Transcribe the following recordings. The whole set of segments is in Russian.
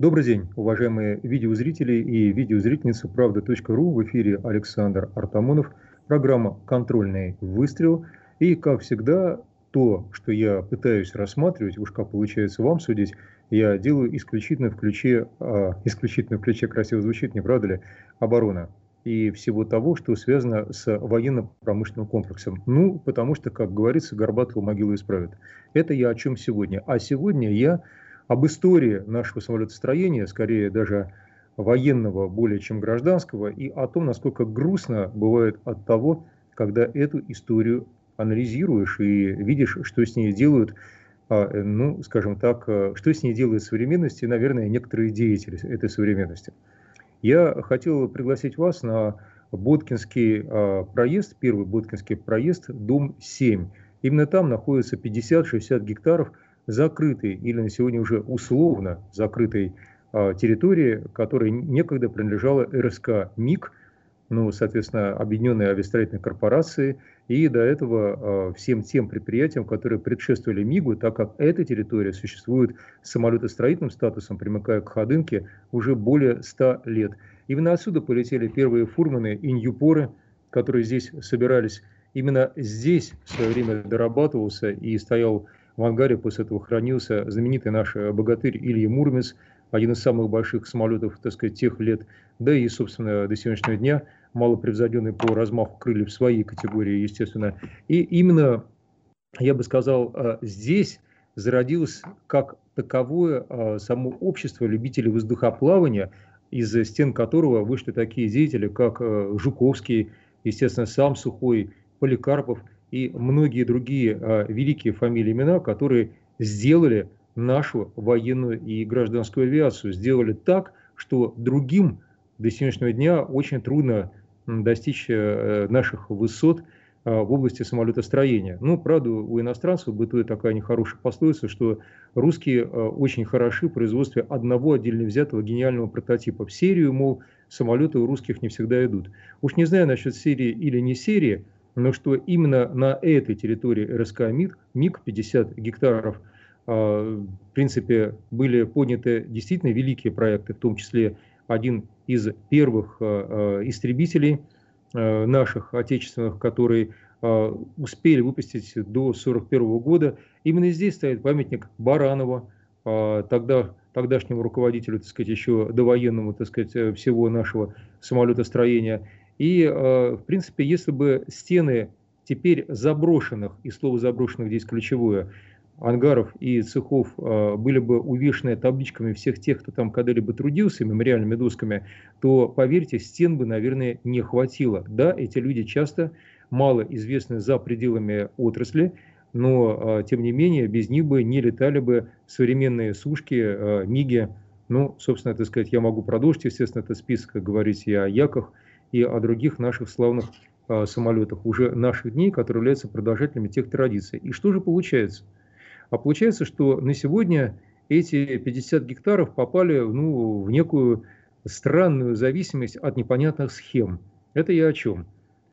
Добрый день, уважаемые видеозрители и видеозрительницы «Правда.ру». В эфире Александр Артамонов, программа «Контрольный выстрел». И, как всегда, то, что я пытаюсь рассматривать, уж как получается вам судить, я делаю исключительно в ключе, а, исключительно в ключе красиво звучит, не правда ли, оборона и всего того, что связано с военно-промышленным комплексом. Ну, потому что, как говорится, Горбатова могилу исправит. Это я о чем сегодня. А сегодня я об истории нашего самолетостроения, скорее даже военного, более чем гражданского, и о том, насколько грустно бывает от того, когда эту историю анализируешь и видишь, что с ней делают, а, ну, скажем так, а, что с ней делают современности, наверное, некоторые деятели этой современности. Я хотел пригласить вас на Боткинский а, проезд, первый Боткинский проезд, дом 7. Именно там находится 50-60 гектаров закрытой или на сегодня уже условно закрытой а, территории, которая некогда принадлежала РСК МИГ, ну, соответственно, Объединенной авиастроительной корпорации, и до этого э, всем тем предприятиям, которые предшествовали МИГу, так как эта территория существует с самолетостроительным статусом, примыкая к Ходынке, уже более 100 лет. Именно отсюда полетели первые фурманы и ньюпоры, которые здесь собирались. Именно здесь в свое время дорабатывался и стоял в ангаре, после этого хранился знаменитый наш богатырь Илья Мурмец, один из самых больших самолетов, так сказать, тех лет, да и, собственно, до сегодняшнего дня – малопревзойденный по размаху крыльев в своей категории, естественно. И именно, я бы сказал, а, здесь зародилось как таковое а, само общество любителей воздухоплавания, из стен которого вышли такие деятели, как Жуковский, естественно, сам Сухой, Поликарпов и многие другие великие фамилии имена, которые сделали нашу военную и гражданскую авиацию, сделали так, что другим до сегодняшнего дня очень трудно достичь э, наших высот э, в области самолетостроения. Ну, правда, у иностранцев бытует такая нехорошая пословица, что русские э, очень хороши в производстве одного отдельно взятого гениального прототипа. В серию, мол, самолеты у русских не всегда идут. Уж не знаю насчет серии или не серии, но что именно на этой территории РСК МИГ, МИГ 50 гектаров, в принципе, были подняты действительно великие проекты, в том числе один из первых э, э, истребителей наших отечественных, которые успели выпустить до 1941 года. Именно здесь стоит памятник Баранова, тогда, тогдашнему руководителю, так сказать, еще довоенному, так сказать, всего нашего самолетостроения. И, в принципе, если бы стены теперь заброшенных, и слово заброшенных здесь ключевое, ангаров и цехов а, были бы увешаны табличками всех тех, кто там когда-либо трудился, мемориальными досками, то, поверьте, стен бы, наверное, не хватило. Да, эти люди часто мало известны за пределами отрасли, но, а, тем не менее, без них бы не летали бы современные сушки, миги. Ну, собственно, так сказать, я могу продолжить, естественно, этот список, говорить и о Яках, и о других наших славных самолетах уже наших дней, которые являются продолжателями тех традиций. И что же получается? А получается, что на сегодня эти 50 гектаров попали ну, в некую странную зависимость от непонятных схем. Это я о чем?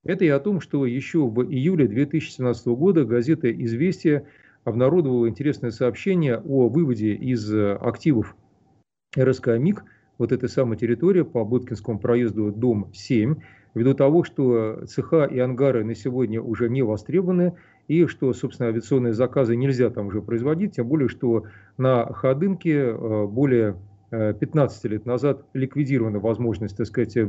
Это я о том, что еще в июле 2017 года газета «Известия» обнародовала интересное сообщение о выводе из активов РСК МИГ вот этой самой территории по Буткинскому проезду дом 7, ввиду того, что цеха и ангары на сегодня уже не востребованы, и что, собственно, авиационные заказы нельзя там уже производить, тем более, что на Ходынке э, более 15 э, лет назад ликвидирована возможность, так сказать, э,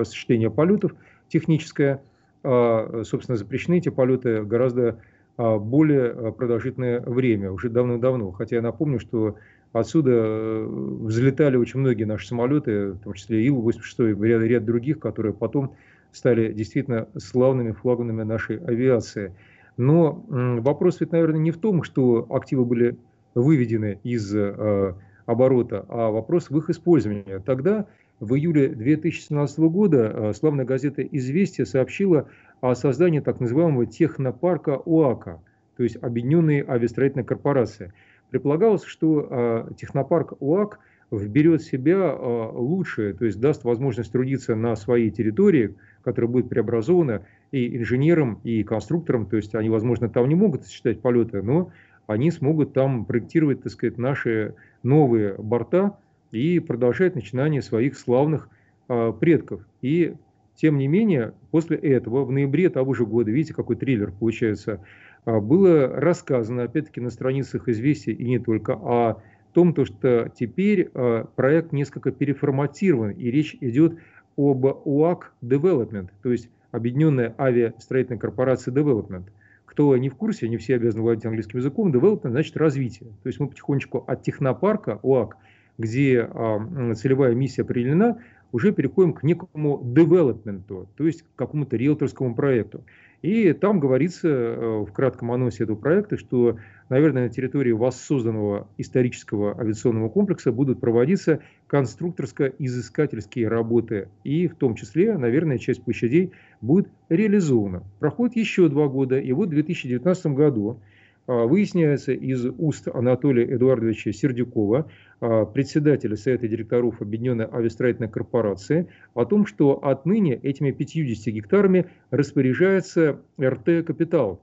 осуществления полетов техническая, а, собственно, запрещены эти полеты гораздо а, более продолжительное время, уже давно-давно. Хотя я напомню, что отсюда взлетали очень многие наши самолеты, в том числе Ил-86 и ряд, ряд других, которые потом стали действительно славными флагманами нашей авиации. Но вопрос ведь, наверное, не в том, что активы были выведены из э, оборота, а вопрос в их использовании. Тогда, в июле 2017 года, э, славная газета «Известия» сообщила о создании так называемого технопарка ОАКа, то есть Объединенной авиастроительной корпорации. Предполагалось, что э, технопарк ОАК вберет в себя лучшее, то есть даст возможность трудиться на своей территории, которая будет преобразована и инженерам, и конструкторам, то есть они, возможно, там не могут осуществлять полеты, но они смогут там проектировать, так сказать, наши новые борта, и продолжает начинание своих славных а, предков. И тем не менее, после этого, в ноябре того же года, видите, какой триллер получается, а, было рассказано, опять-таки, на страницах «Известий» и не только, о том, то, что теперь а, проект несколько переформатирован, и речь идет об УАК Development, то есть Объединенная авиастроительная корпорация Development. Кто не в курсе, не все обязаны владеть английским языком, Development значит развитие. То есть мы потихонечку от технопарка УАК, где а, целевая миссия определена, уже переходим к некому девелопменту, то есть к какому-то риэлторскому проекту. И там говорится э, в кратком анонсе этого проекта, что, наверное, на территории воссозданного исторического авиационного комплекса будут проводиться конструкторско-изыскательские работы. И в том числе, наверное, часть площадей будет реализована. Проходит еще два года, и вот в 2019 году выясняется из уст Анатолия Эдуардовича Сердюкова, а, председателя Совета директоров Объединенной авиастроительной корпорации, о том, что отныне этими 50 гектарами распоряжается РТ «Капитал».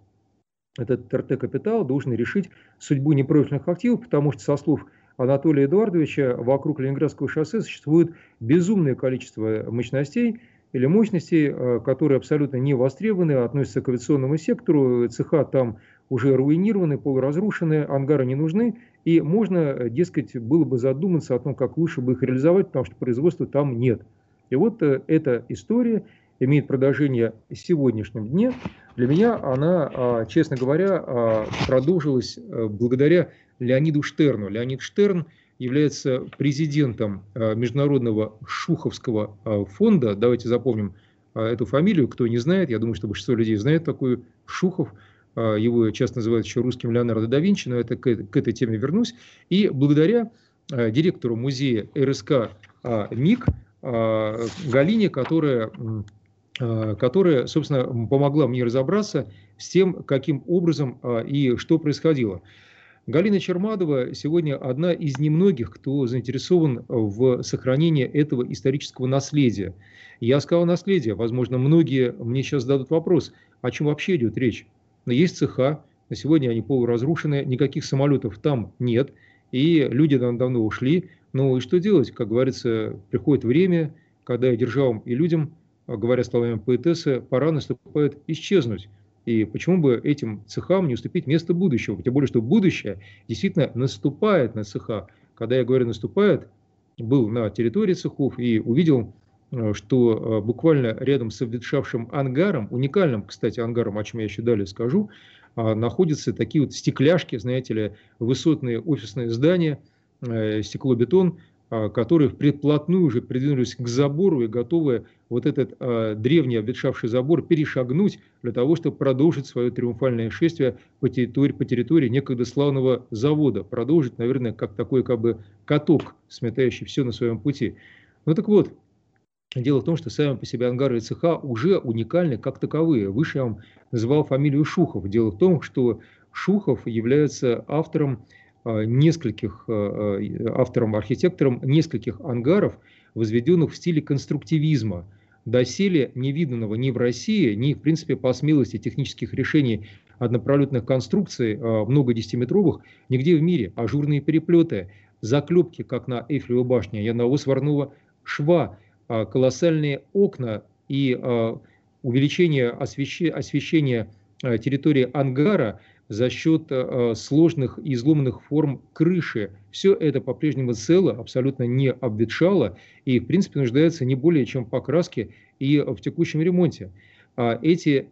Этот РТ «Капитал» должен решить судьбу непрофильных активов, потому что, со слов Анатолия Эдуардовича, вокруг Ленинградского шоссе существует безумное количество мощностей, или мощностей, а, которые абсолютно не востребованы, относятся к авиационному сектору, цеха там уже руинированы, полуразрушены, ангары не нужны, и можно, дескать, было бы задуматься о том, как лучше бы их реализовать, потому что производства там нет. И вот э, эта история имеет продолжение в сегодняшнем дне. Для меня она, а, честно говоря, а, продолжилась э, благодаря Леониду Штерну. Леонид Штерн является президентом э, Международного Шуховского фонда. Давайте запомним эту фамилию. Кто не знает, я думаю, что большинство людей знает такую Шухов – его часто называют еще русским Леонардо да Винчи, но это к, к этой теме вернусь. И благодаря а, директору музея РСК а, МИК Галине, которая, которая, собственно, помогла мне разобраться с тем, каким образом и что происходило. Галина Чермадова сегодня одна из немногих, кто заинтересован в сохранении этого исторического наследия. Я сказал наследие, возможно, многие мне сейчас зададут вопрос, о чем вообще идет речь но есть цеха, на сегодня они полуразрушены, никаких самолетов там нет, и люди там давно ушли. Ну и что делать? Как говорится, приходит время, когда и державам, и людям, а, говоря словами поэтессы, пора наступает исчезнуть. И почему бы этим цехам не уступить место будущего? Тем более, что будущее действительно наступает на цеха. Когда я говорю «наступает», был на территории цехов и увидел что э, буквально рядом с обветшавшим ангаром, уникальным, кстати, ангаром, о чем я еще далее скажу, а, находятся такие вот стекляшки, знаете ли, высотные офисные здания, э, стеклобетон, а, которые вплотную уже придвинулись к забору и готовы вот этот древний обветшавший забор перешагнуть для того, чтобы продолжить свое триумфальное шествие по территории, по территории некогда славного завода. Продолжить, наверное, как такой как бы каток, сметающий все на своем пути. Ну так вот, Дело в том, что сами по себе ангары и цеха уже уникальны как таковые. Выше я вам называл фамилию Шухов. Дело в том, что Шухов является автором а, нескольких, а, а, автором, архитектором нескольких ангаров, возведенных в стиле конструктивизма. Доселе невиданного ни в России, ни, в принципе, по смелости технических решений однопролетных конструкций, много десятиметровых, нигде в мире. Ажурные переплеты, заклепки, как на Эйфелевой башне, я на сварного шва – колоссальные окна и а, увеличение освещения а, территории ангара за счет сложных и изломанных форм крыши. Все это по-прежнему цело, абсолютно не обветшало и, в принципе, нуждается не более чем по краске и в текущем ремонте. Эти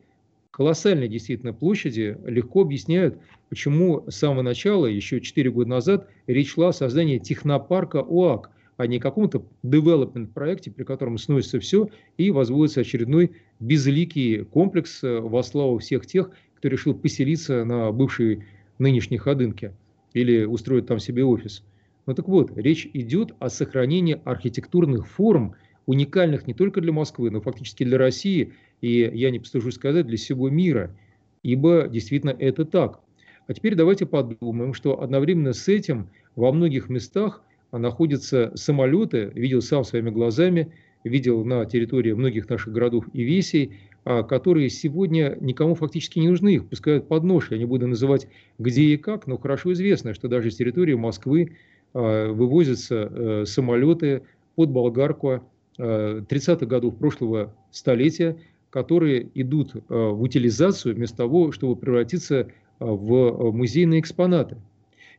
колоссальные действительно площади легко объясняют, почему с самого начала, еще 4 года назад, речь шла о создании технопарка ОАК – а не каком-то development проекте, при котором сносится все и возводится очередной безликий комплекс э, во славу всех тех, кто решил поселиться на бывшей нынешней Ходынке или устроить там себе офис. Ну так вот, речь идет о сохранении архитектурных форм, уникальных не только для Москвы, но фактически для России, и я не постыжусь сказать, для всего мира, ибо действительно это так. А теперь давайте подумаем, что одновременно с этим во многих местах находятся самолеты, видел сам своими глазами, видел на территории многих наших городов и весей, а, которые сегодня никому фактически не нужны, их пускают под нож. Я не буду называть где и как, но хорошо известно, что даже с территории Москвы вывозятся самолеты под болгарку 30-х годов прошлого столетия, которые идут в утилизацию вместо того, чтобы превратиться в музейные экспонаты.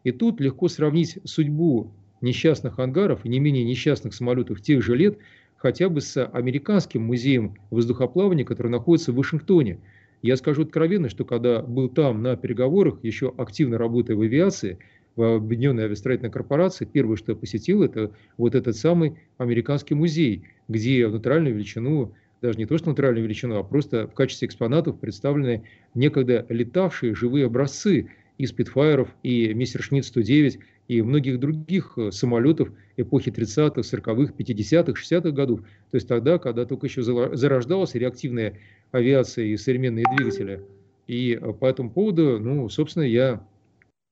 И тут легко сравнить судьбу несчастных ангаров и не менее несчастных самолетов тех же лет хотя бы с американским музеем воздухоплавания, который находится в Вашингтоне. Я скажу откровенно, что когда был там на переговорах, еще активно работая в авиации, в Объединенной авиастроительной корпорации, первое, что я посетил, это вот этот самый американский музей, где в натуральную величину, даже не то что натуральную величину, а просто в качестве экспонатов представлены некогда летавшие живые образцы и спидфайеров, и Мессершмитт-109, и многих других э, самолетов эпохи 30-х, 40-х, 50-х, 60-х годов. То есть тогда, когда только еще зарождалась реактивная авиация и современные двигатели. И э, по этому поводу, ну, собственно, я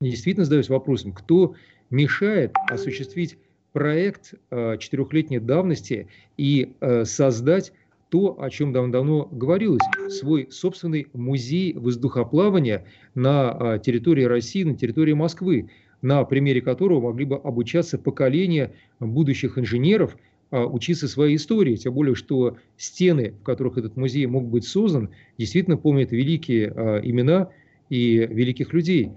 действительно задаюсь вопросом, кто мешает осуществить проект э, четырехлетней давности и создать то, о чем давно-давно говорилось, свой собственный музей воздухоплавания на а, территории России, на территории Москвы, на примере которого могли бы обучаться поколения будущих инженеров, а, учиться своей истории. Тем более, что стены, в которых этот музей мог быть создан, действительно помнят великие а, имена и великих людей.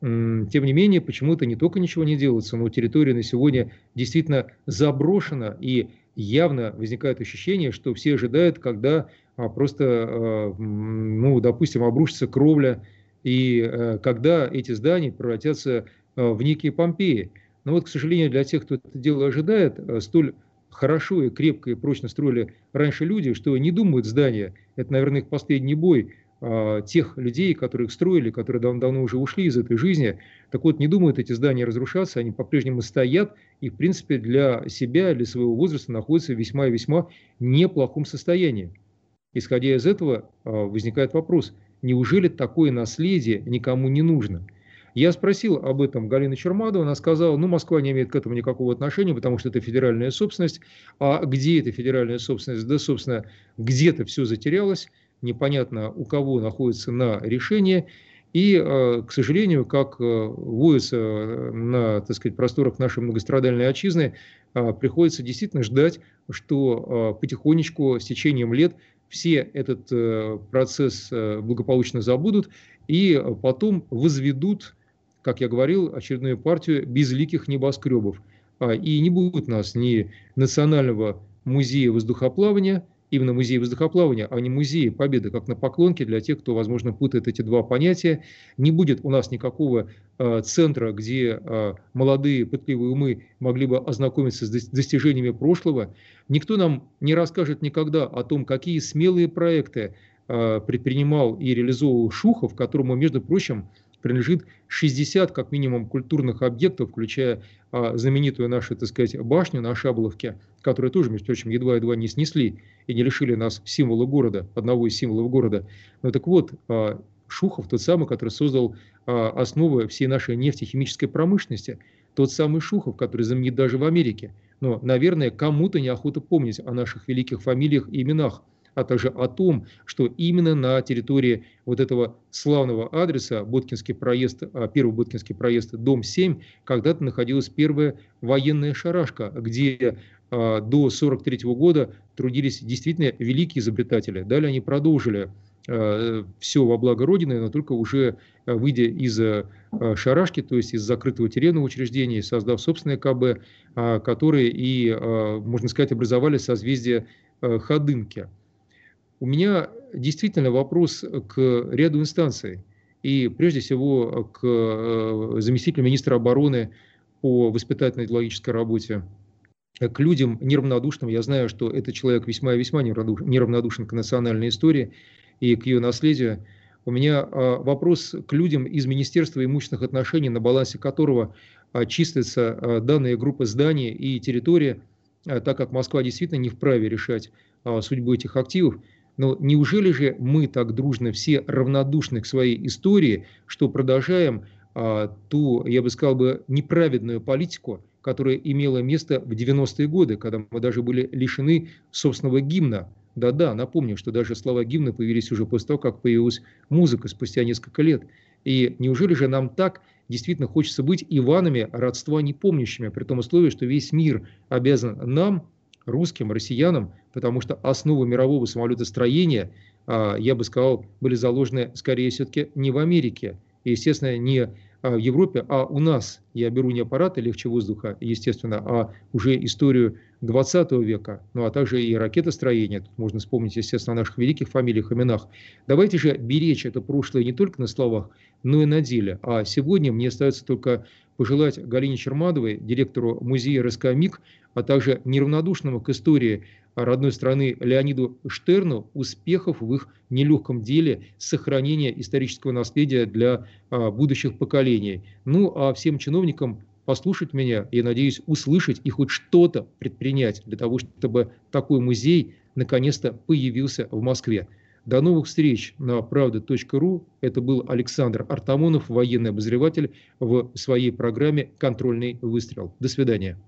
Тем не менее, почему-то не только ничего не делается, но территория на сегодня действительно заброшена и явно возникает ощущение, что все ожидают, когда а, просто, а, ну, допустим, обрушится кровля, и а, когда эти здания превратятся в некие Помпеи. Но вот, к сожалению, для тех, кто это дело ожидает, столь хорошо и крепко и прочно строили раньше люди, что не думают здания, это, наверное, их последний бой, а, тех людей, которые их строили, которые давно-давно уже ушли из этой жизни. Так вот, не думают эти здания разрушаться, они по-прежнему стоят и, в принципе, для себя, для своего возраста находятся в весьма и весьма неплохом состоянии. Исходя из этого, а, возникает вопрос, неужели такое наследие никому не нужно? Я спросил об этом Галину Чермаду, она сказала, ну, Москва не имеет к этому никакого отношения, потому что это федеральная собственность. А где эта федеральная собственность? Да, собственно, где-то все затерялось непонятно у кого находится на решение. И, э, к сожалению, как э, водится э, на так сказать, просторах нашей многострадальной отчизны, приходится действительно ждать, что потихонечку с течением лет все этот процесс благополучно забудут и потом возведут, как я говорил, очередную партию безликих небоскребов. И не будет у нас ни национального музея воздухоплавания – именно музей воздухоплавания, а не музей Победы, как на поклонке для тех, кто, возможно, путает эти два понятия. Не будет у нас никакого э, центра, где э, молодые пытливые умы могли бы ознакомиться с достижениями прошлого. Никто нам не расскажет никогда о том, какие смелые проекты э, предпринимал и реализовывал Шухов, которому, между прочим, принадлежит 60 как минимум культурных объектов, включая а, знаменитую нашу, так сказать, башню на Шабловке, которую тоже, между прочим, едва-едва не снесли и не лишили нас символа города, одного из символов города. Но так вот, а, Шухов, тот самый, который создал а, основы всей нашей нефтехимической промышленности, тот самый Шухов, который знаменит даже в Америке. Но, наверное, кому-то неохота помнить о наших великих фамилиях и именах – а также о том, что именно на территории вот этого славного адреса, Боткинский проезд, а, первый Боткинский проезд, дом 7, когда-то находилась первая военная шарашка, где а, до 1943 года трудились действительно великие изобретатели. Далее они продолжили а, все во благо Родины, но только уже выйдя из шарашки, то есть из закрытого тюремного учреждения, создав собственное КБ, которые и, можно сказать, образовали созвездие Ходынки. У меня действительно вопрос к ряду инстанций. И прежде всего к э, заместителю министра обороны по воспитательно-идеологической работе, к людям неравнодушным. Я знаю, что этот человек весьма и весьма неравнодушен к национальной истории и к ее наследию. У меня э, вопрос к людям из Министерства имущественных отношений, на балансе которого э, числятся данные группы зданий и территории, так как Москва действительно не вправе решать судьбу этих активов. Но неужели же мы так дружно все равнодушны к своей истории, что продолжаем а, ту, я бы сказал бы, неправедную политику, которая имела место в 90-е годы, когда мы даже были лишены собственного гимна. Да-да, напомню, что даже слова гимна появились уже после того, как появилась музыка спустя несколько лет. И неужели же нам так действительно хочется быть Иванами, родства непомнящими, при том условии, что весь мир обязан нам, русским, россиянам, потому что основы мирового самолетостроения, а, я бы сказал, были заложены скорее все-таки не в Америке, и, естественно, не а, в Европе, а у нас, я беру не аппараты легче воздуха, естественно, а уже историю 20 века, ну а также и ракетостроение, тут можно вспомнить, естественно, о наших великих фамилиях, именах. Давайте же беречь это прошлое не только на словах, но и на деле. А сегодня мне остается только пожелать Галине Чермадовой, директору музея РСК МИГ, а также неравнодушному к истории родной страны Леониду Штерну успехов в их нелегком деле сохранения исторического наследия для а, будущих поколений. Ну а всем чиновникам послушать меня и, надеюсь, услышать и хоть что-то предпринять для того, чтобы такой музей наконец-то появился в Москве. До новых встреч на правда.ру. Это был Александр Артамонов, военный обозреватель в своей программе «Контрольный выстрел». До свидания.